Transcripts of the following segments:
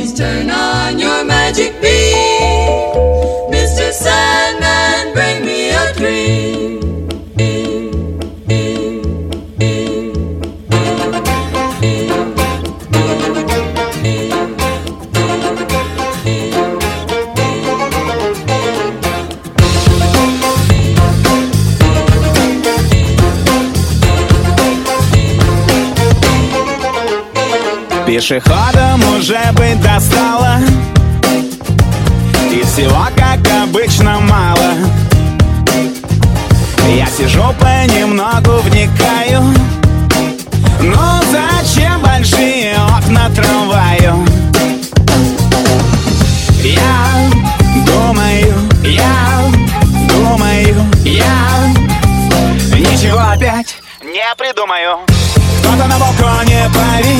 Please turn on your Пешеходом уже быть достало. И всего, как обычно, мало. Я сижу понемногу вникаю. Ну зачем большие окна трамваю? Я думаю, я думаю, я Ничего опять не придумаю. Кто-то на балконе повис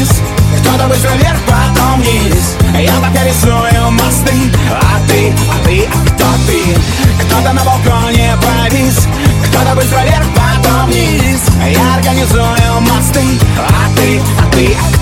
Кто-то на балконе повис Кто-то быстро вверх, потом вниз. Я организую мосты. А ты, а ты, а ты?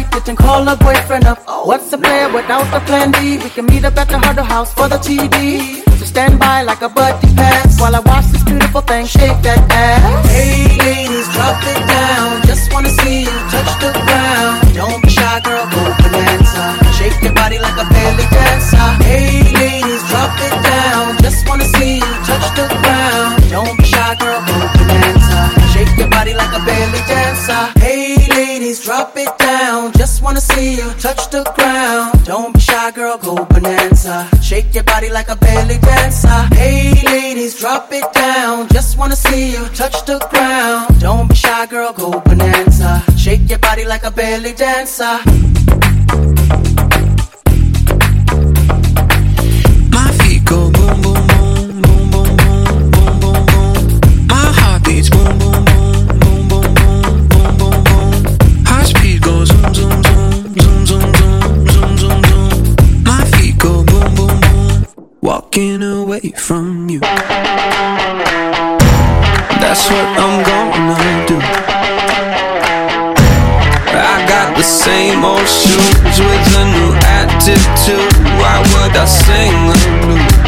night, bitch, and call her boyfriend up. Uh, what's the plan without the plan B? We can meet up at the Hurdle House for the TD. So stand by like a buddy pass while I watch this beautiful thing shake that ass. Hey, ladies, drop it down. Just wanna see you touch the ground. Don't be shy, girl, go bonanza. Shake your body like a belly dancer. Hey, ladies, drop it down. Just wanna see you touch the ground. Don't be shy, girl, go bonanza. Shake your body like a belly dancer. Hey, ladies, drop it wanna see you touch the ground. Don't be shy, girl, go bonanza. Shake your body like a belly dancer. Hey, ladies, drop it down. Just wanna see you touch the ground. Don't be shy, girl, go bonanza. Shake your body like a belly dancer. My feet go boom, boom, boom, boom, boom, boom, boom, boom. My heart beats boom, boom. walking away from you. That's what I'm gonna do. I got the same old shoes with a new attitude. Why would I sing the blues?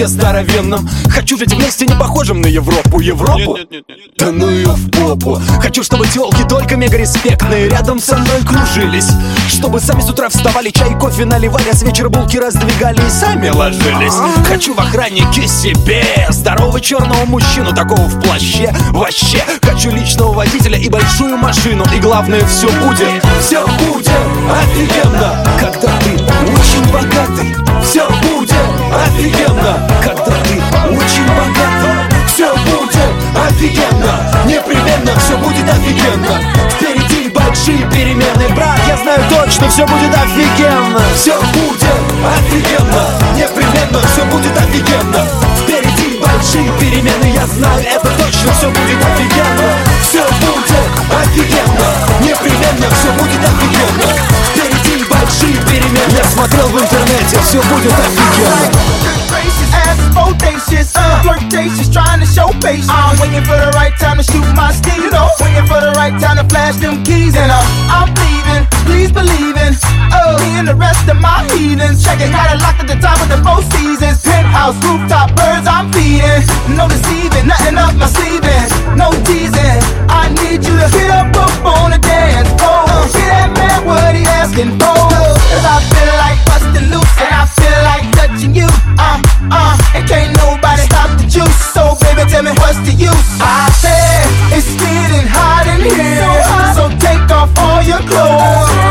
Особняке здоровенном Хочу жить вместе, не похожим на Европу. Европу? Да ну ее в попу. Хочу, чтобы телки только мега респектные Рядом со мной кружились. Чтобы сами с утра вставали, чай, кофе наливали А с вечера булки раздвигали и сами ложились. Хочу в охраннике себе Здорового черного мужчину, такого в плаще Вообще, хочу личного водителя и большую машину И главное, все будет, все будет офигенно. Когда ты очень богатый Все будет офигенно. Когда ты очень богатый Все будет офигенно. Непременно все будет офигенно. Впереди большие перемены. Брат, я знаю точно, все будет офигенно. Все будет офигенно. Непременно все будет офигенно большие перемены Я знаю, это точно все будет офигенно Все будет офигенно Непременно все будет офигенно Впереди большие перемены Я смотрел в интернете, все будет офигенно gracious, ass is bodacious, uh, flirtatious, trying to show patience. I'm waiting for the right time to shoot my steam, you know, waiting for the right time to flash them keys, and uh, I'm leaving, and the rest of my heathens, checking out it locked at the top of the four seasons, penthouse, rooftop, birds I'm feeding, no deceiving, nothing up my sleeving, no teasing, I need you to get up, up on the dance floor, get that man what he asking for, cause I feel like busting loose, and I feel like touching you, uh, uh, and can't nobody stop the juice. So baby, tell me what's the use? I said it's getting hot in here, so take off all your clothes.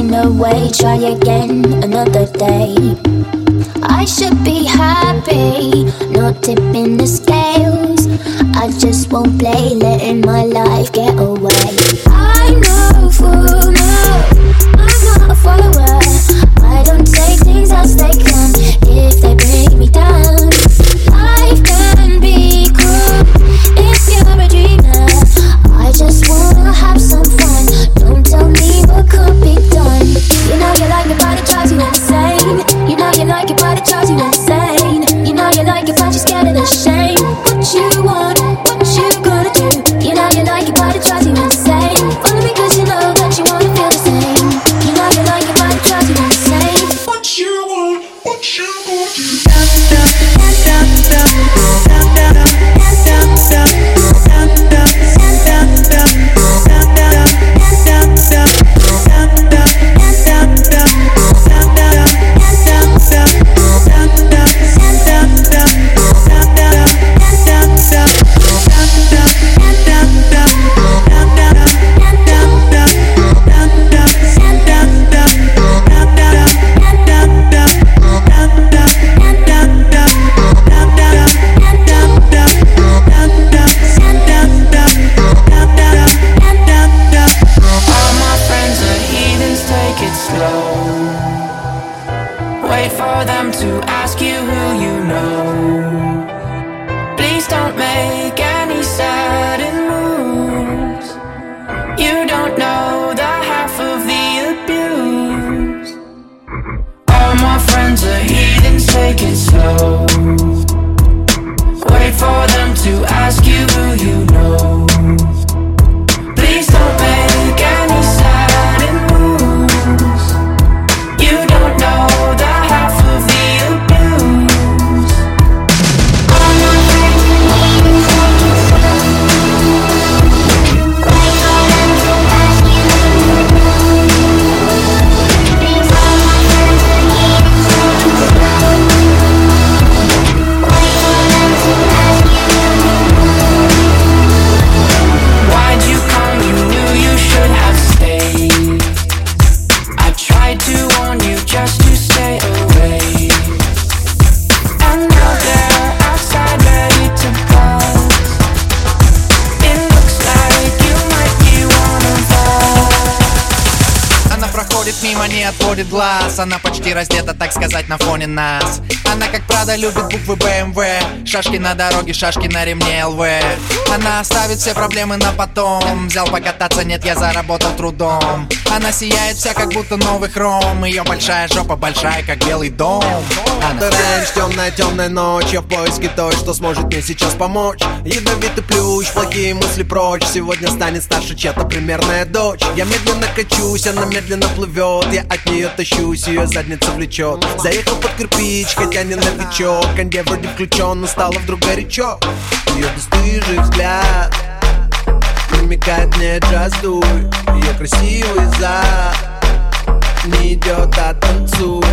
find a way, try again another day. I should be happy, not tipping the scales. I just won't play, letting my life get away. I know for now, I'm not a follower. I don't take things as they come. 萧景琰 take it slow глаз. Она почти раздета, так сказать, на фоне нас. Она, как правда, любит буквы BMW Шашки на дороге, шашки на ремне LV. Она оставит все проблемы на потом. Взял покататься, нет, я заработал трудом. Она сияет вся как будто новый хром. Ее большая жопа большая как белый дом. Она Раньше темная темная ночь Я в поиске той, что сможет мне сейчас помочь. Ядовитый плющ, плохие мысли прочь. Сегодня станет старше чья-то примерная дочь. Я медленно качусь, она медленно плывет. Я от нее тащусь, ее задница влечет. Заехал под кирпич, хотя не новичок. Конде вроде включен, но стало вдруг горячо. Ее бесстыжий взгляд Намекает мне it Ее красивый зад не идет, а танцует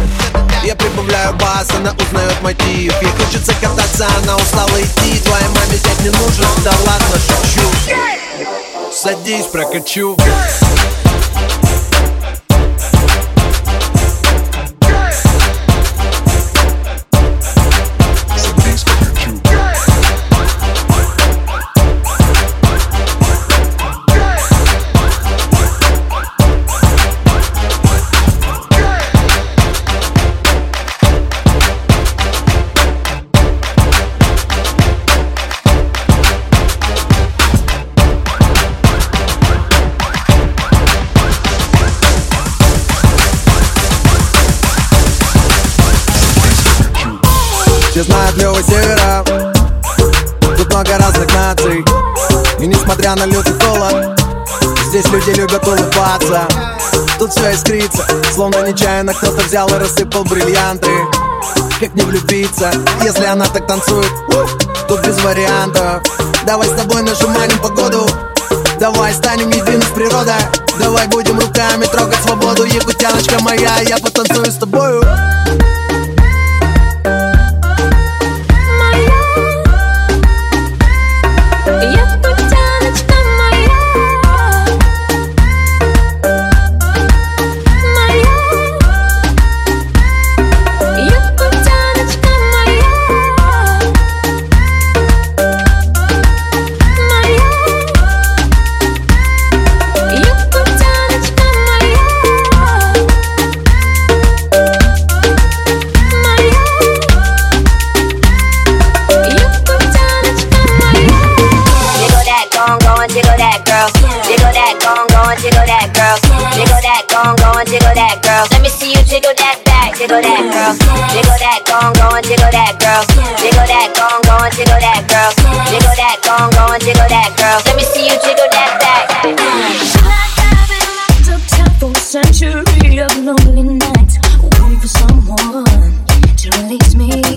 Я прибавляю бас, она узнает мотив. Ей хочется кататься, она устала идти. Твоей маме взять не нужен, да ладно, шучу. Садись, прокачу нечаянно кто-то взял и рассыпал бриллианты. Как не влюбиться, если она так танцует? Тут без вариантов Давай с тобой нажимаем погоду. Давай станем единым с природой. Давай будем руками трогать свободу. Якутяночка моя, я потанцую с тобою jiggle girl. Let me see you jiggle that back. Century of lonely nights, waiting for someone to release me.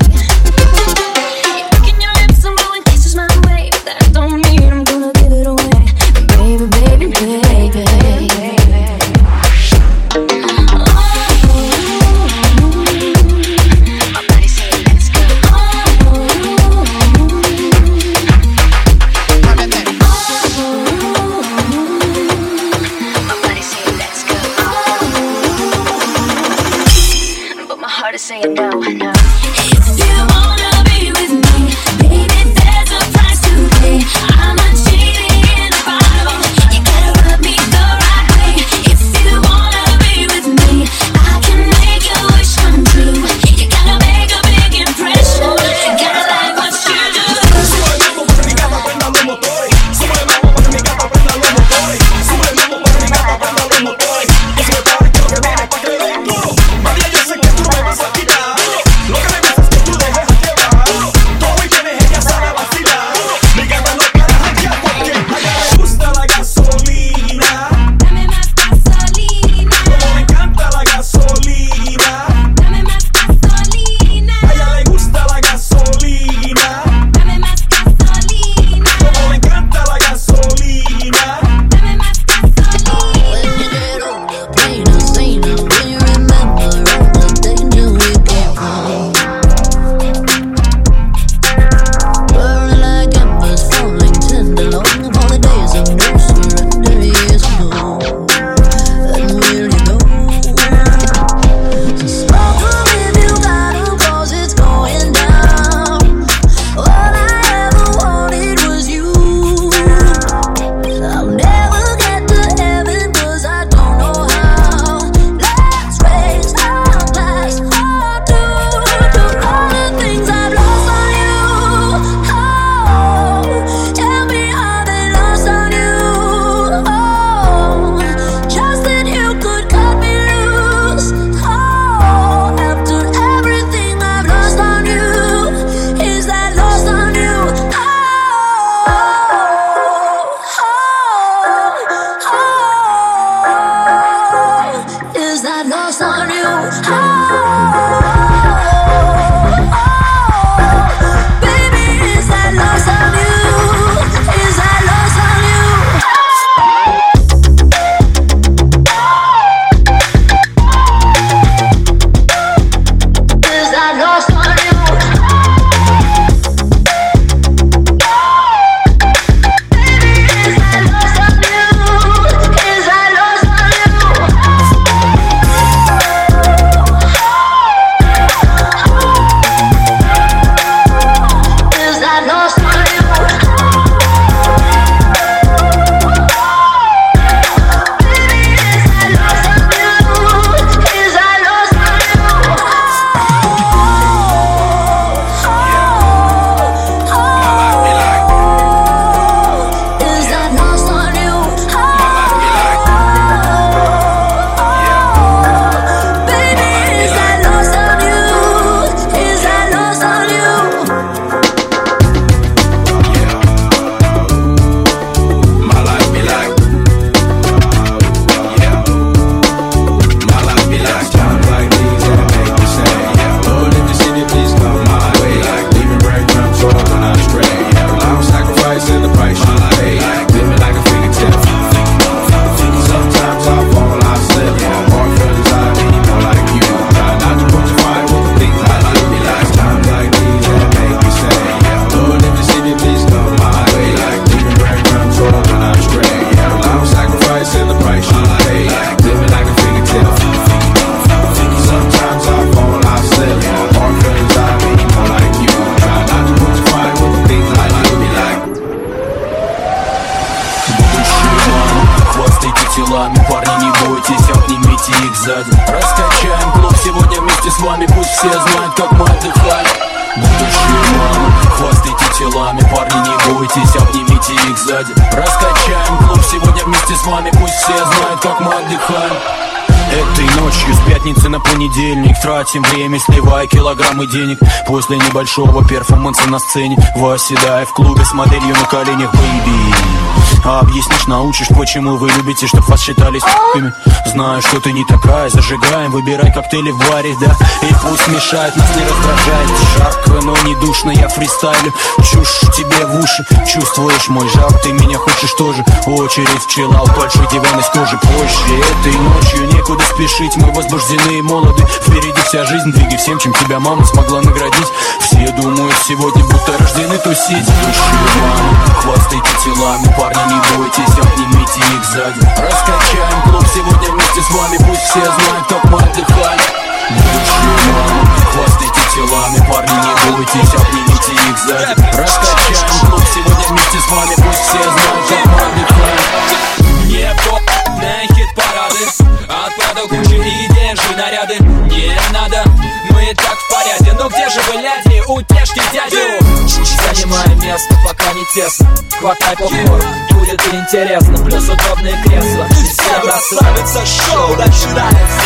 На понедельник. Тратим время, сливая килограммы денег. После небольшого перформанса на сцене. Восседая в клубе с моделью на коленях, бэйби. А объяснишь, научишь, почему вы любите, чтоб вас считали с***ками Знаю, что ты не такая, зажигаем Выбирай коктейли в баре, да. И пусть мешает, нас не раздражает. Жарко, но не душно, я фристайлю. Чушь тебе в уши, чувствуешь мой жар. Ты меня хочешь тоже, очередь пчела Большой диван из кожи. Позже Этой ночью некуда спешить. Мы возбуждены и молоды. Впереди вся жизнь, двигай всем, чем тебя мама смогла наградить. Все думают сегодня, будто рождены тусить Будущие мамы, хвастайте телами Парни, не бойтесь, обнимите их сзади. Раскачаем клуб сегодня вместе с вами Пусть все знают, как мы отдыхали мамы, хвастайте телами Парни, не бойтесь, обнимите их сзади. Раскачаем клуб сегодня вместе с вами Пусть все знают, как мы отдыхаем. Не по на хит-парады Отправил кучу идей, держи наряды. Не надо, мы и так в порядке Ну где же вы, ляди, утешьте дядю? Занимай место, пока не тесно Хватай попкорн, будет интересно. Плюс удобные кресла Все расслабиться, шоу начинается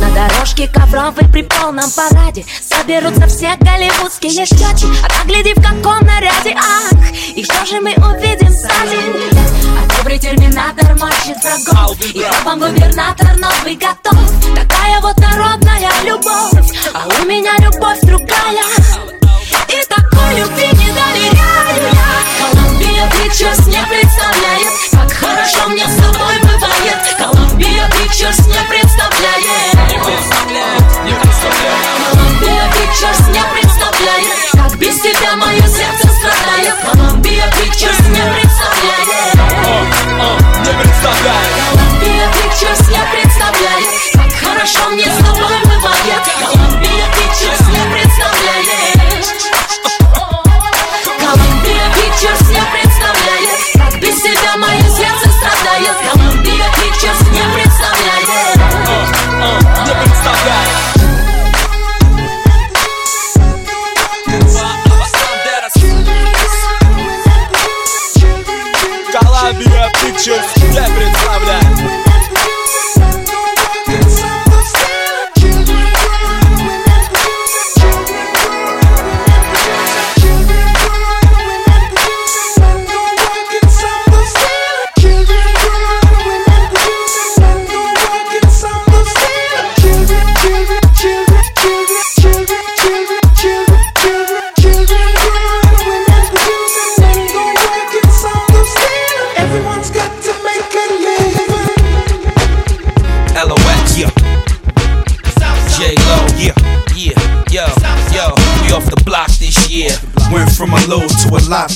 На дорожке ковровой при полном параде Соберутся все голливудские щеки А так гляди в каком наряде, ах И что же мы увидим сзади? А добрый терминатор мочит врагов И вам губернатор новый готов. Такая вот народная любовь А у меня любовь другая. И такой любви не доверяю я. Колумбия Pictures не представляет Колумбия Pictures не представляет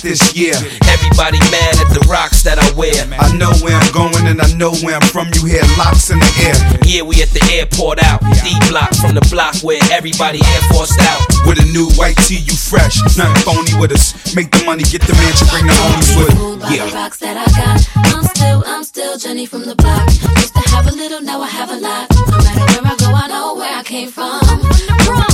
this year. Everybody mad at the rocks that I wear. I know where I'm going and I know where I'm from. You hear locks in the air. Yeah, we at the airport out. D block from the block where everybody air forced out. With a new white tee, you fresh. Nothing phony with us. Make the money, get the mansion, bring the homies with. the Yeah. rocks that I got. I'm still, I'm still Jenny from the block. Used to have a little, now I have a lot. No matter where I go, I know where I came from.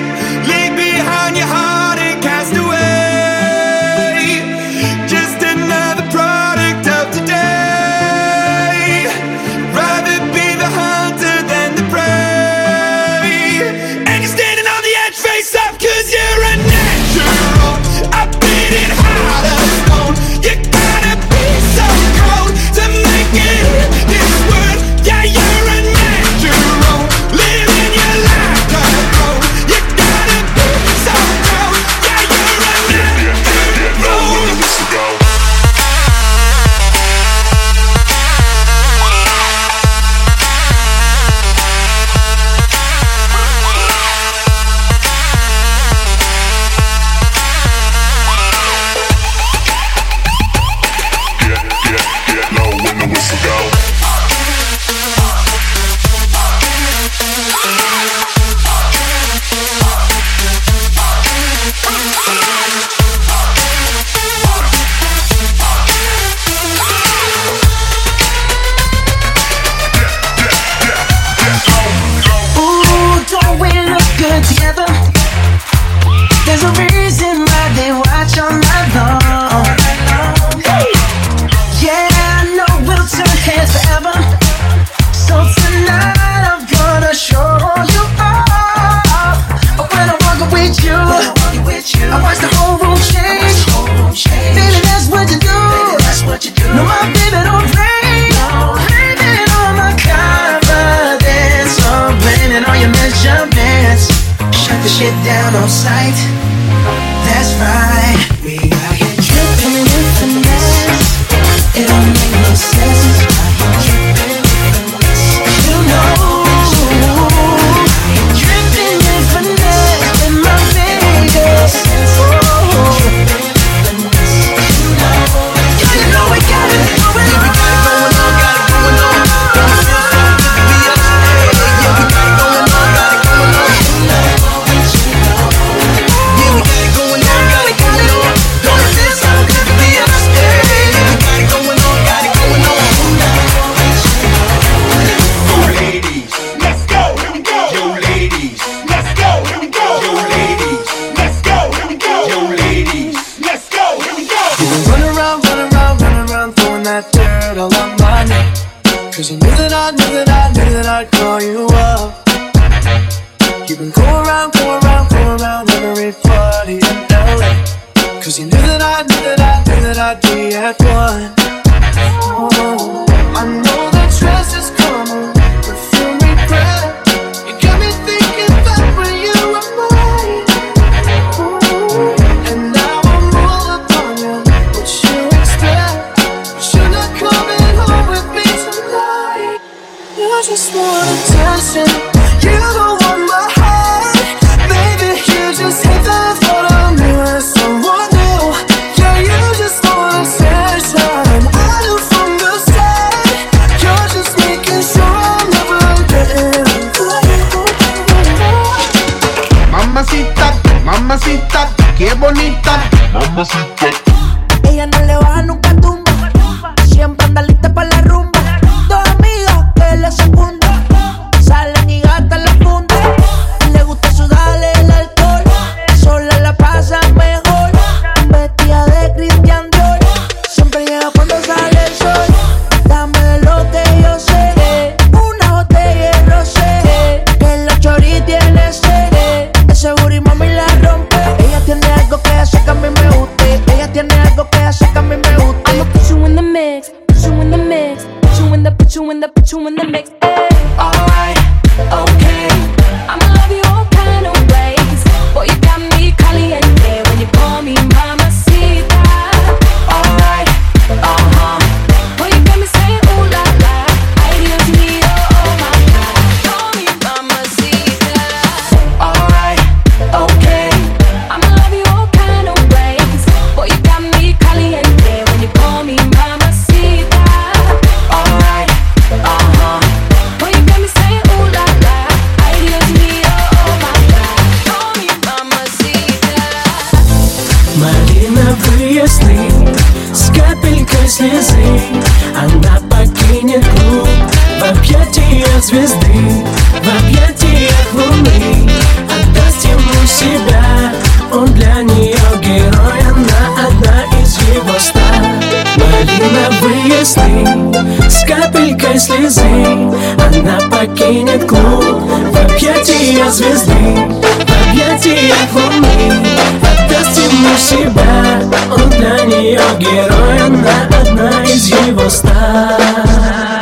that I, thing that I did at one. Oh, I know that trust is coming. You got me when you were mine. And now I'm all you expect? You're not coming home with me tonight. Just want attention. bonita. Mamacita. розовые сны. С капелькой слезы Она покинет клуб. В объятиях звезды В объятиях луны. Отдаст ему себя. Он для нее герой Она одна из его ста Малиновые сны. С капелькой слезы Она покинет клуб. В объятиях звезды В объятиях луны. Помню себя, он для нее герой, она одна из его ста.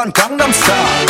Oppan Gangnam Style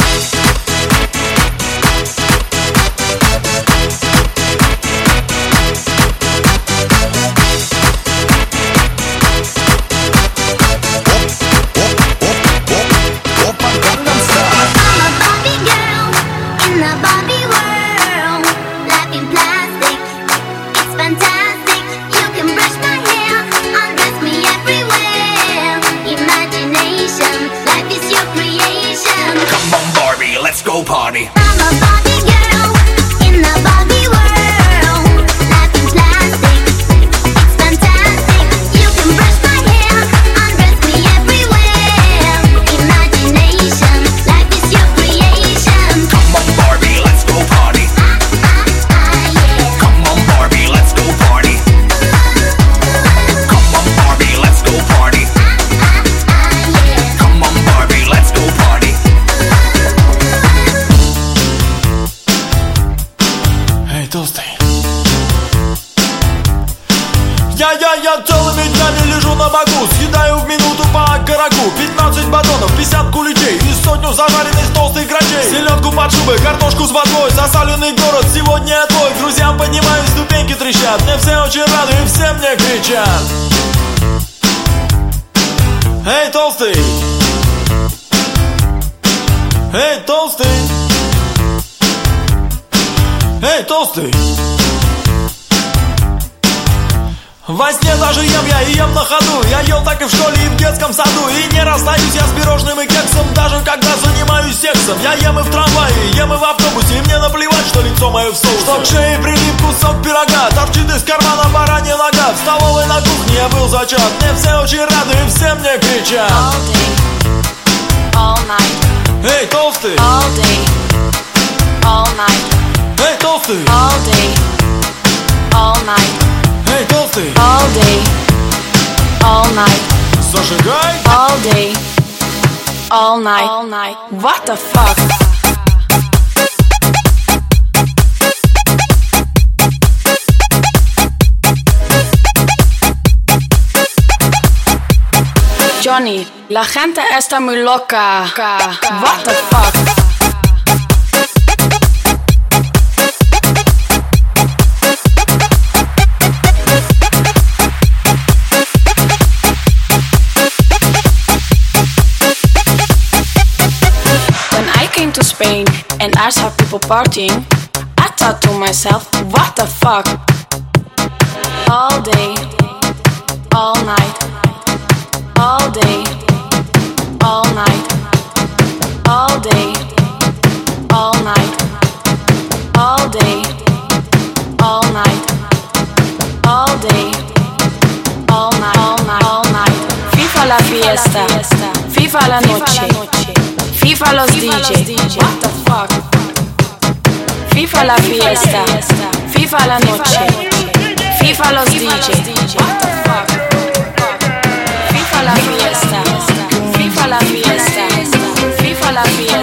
толстый! Во сне даже ем я и ем на ходу Я ел так и в школе, и в детском саду. И не расстаюсь я с пирожным и кексом Даже когда занимаюсь сексом. Я ем и в трамвае, ем и в автобусе И мне наплевать, что лицо мое в соусе. Что к шее прилип кусок пирога Торчит из кармана баранья нога. В столовой на кухне я был зачат. Мне все очень рады и все мне кричат. All night, Эй, толстый! all day, all night, Эй, толстый! all day, all night, Эй, толстый! all day, all night, Зажигай! all day, all night, all night. What the fuck? Johnny, la gente está muy loca. What the fuck? Spain and I saw people partying, I thought to myself, what the fuck? All day, all night, all day, all night, all day, all night, all day, all night, all day, all night, all night, all night. FIFA la fiesta, FIFA la noche, FIFA los DJ. What the fuck? FIFA la fiesta, FIFA la noche, FIFA los DJ. What the fuck? FIFA la fiesta, FIFA la fiesta, FIFA la fiesta,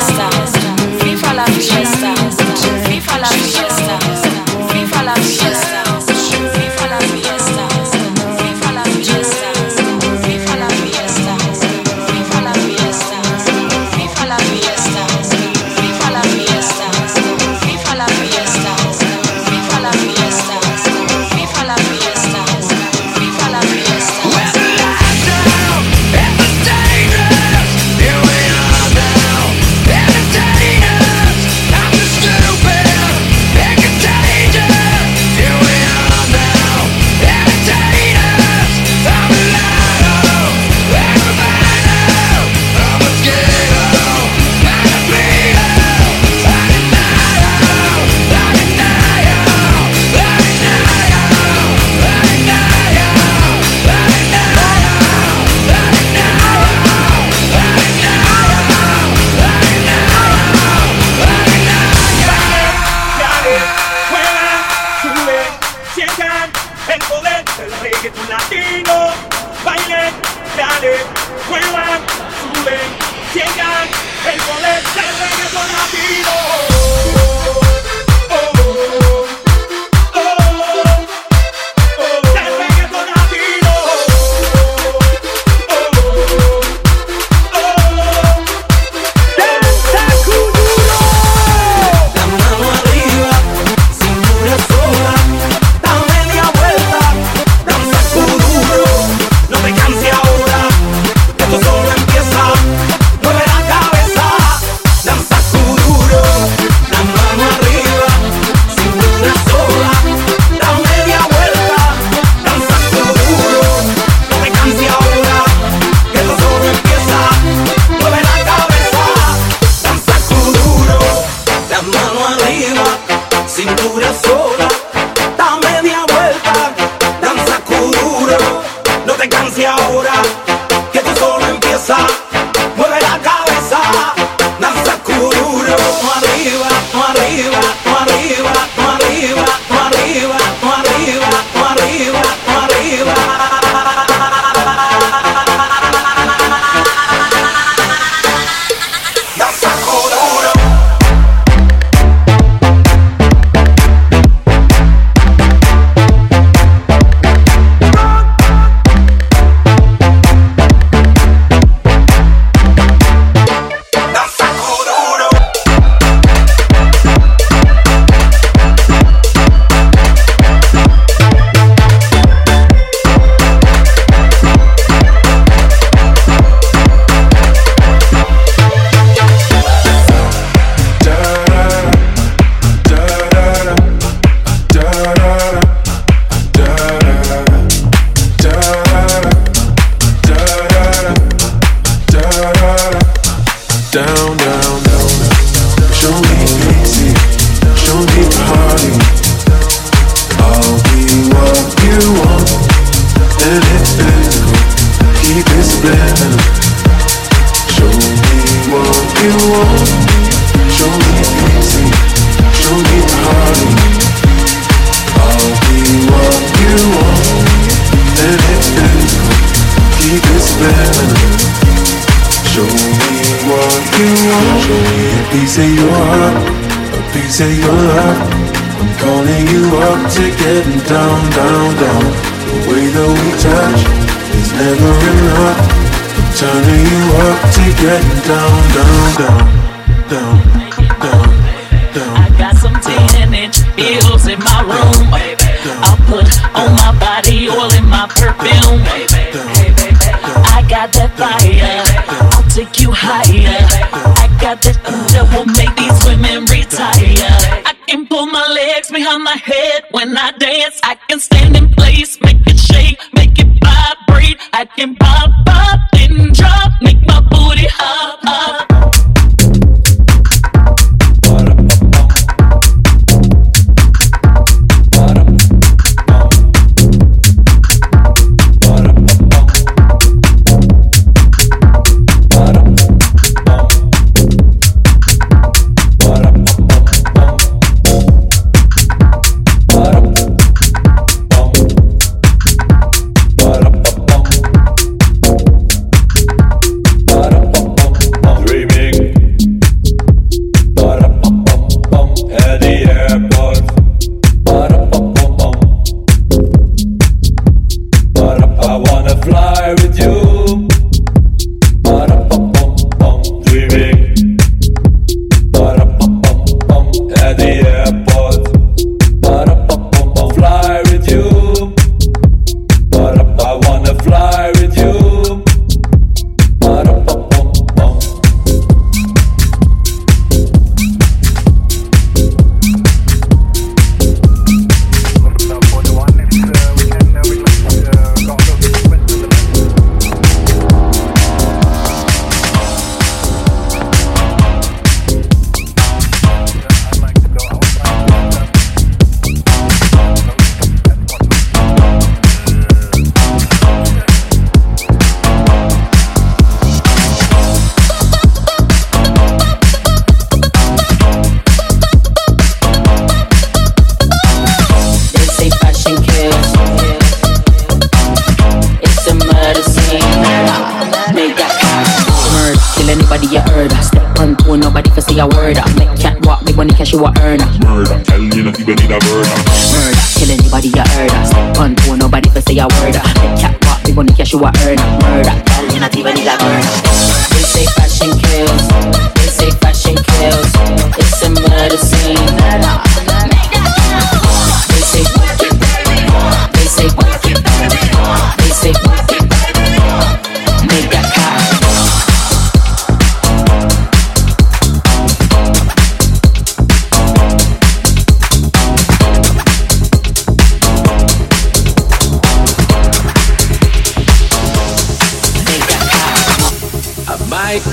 say a word. Make cat walk, me when cash you a earner. Murder, tell you not even need a murder.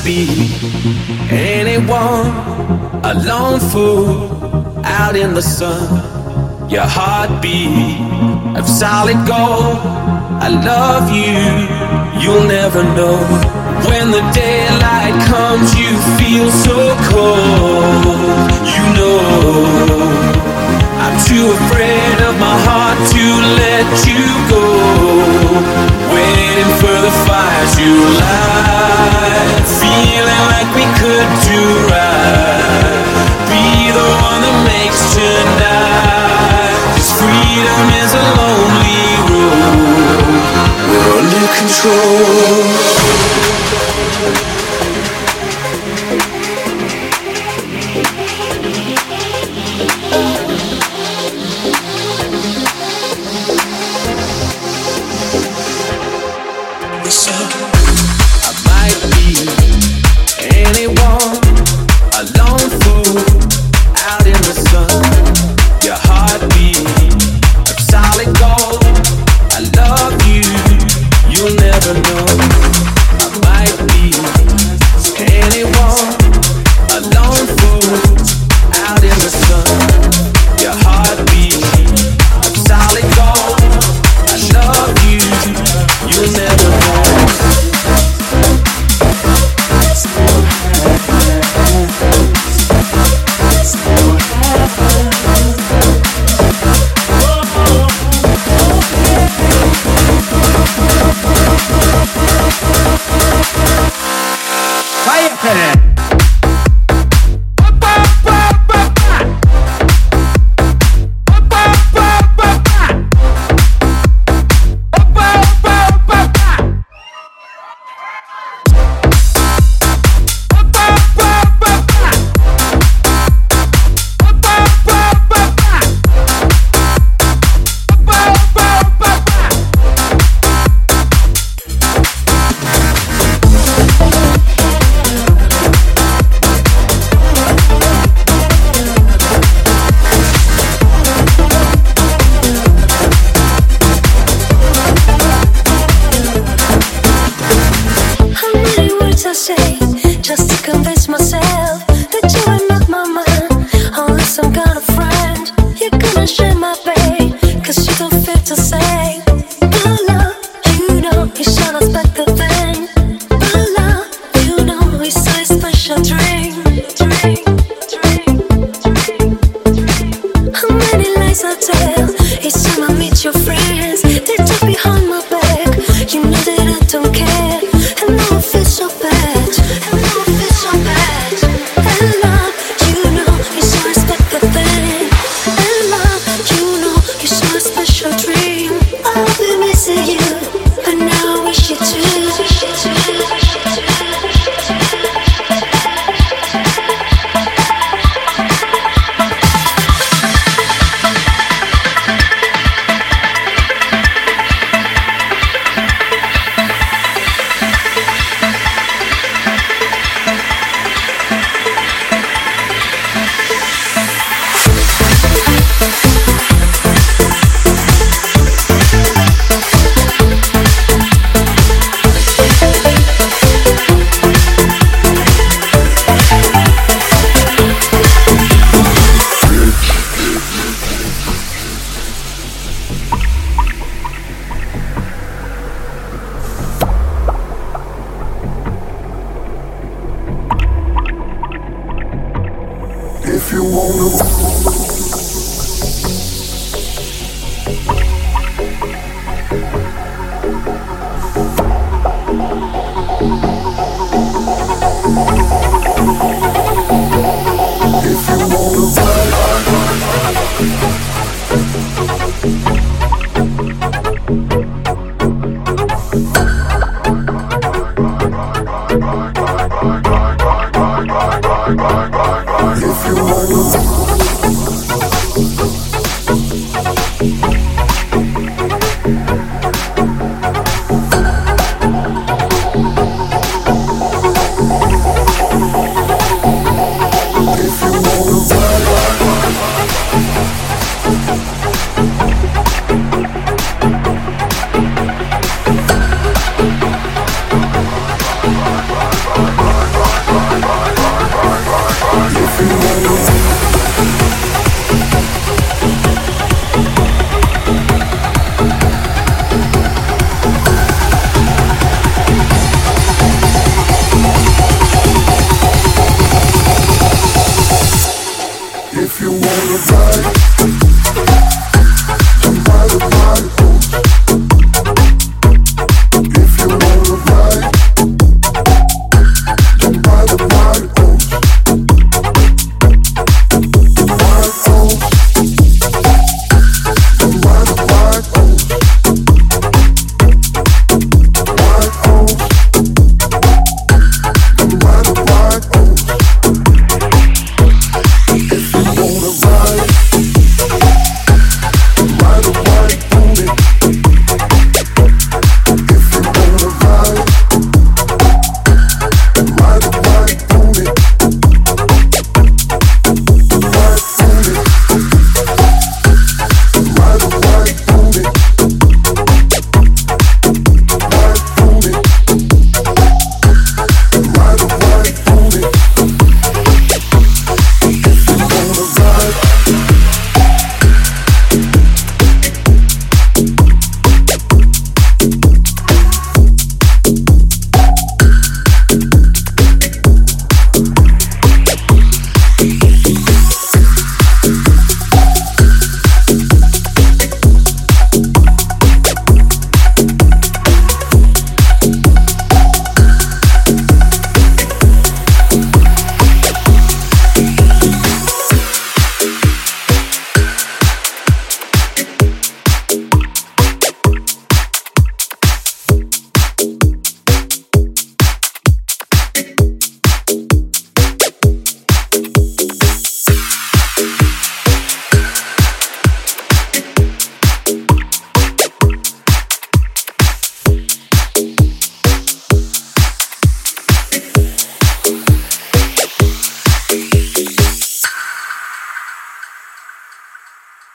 Be anyone, a lone fool out in the sun. Your heartbeat of solid gold. I love you, you'll never know. When the daylight comes, you feel so cold. You know, I'm too afraid of my heart to let you go. Waiting for the fire to light, feeling like we could do right. Be the one that makes tonight. 'Cause freedom is a lonely road. We're under control.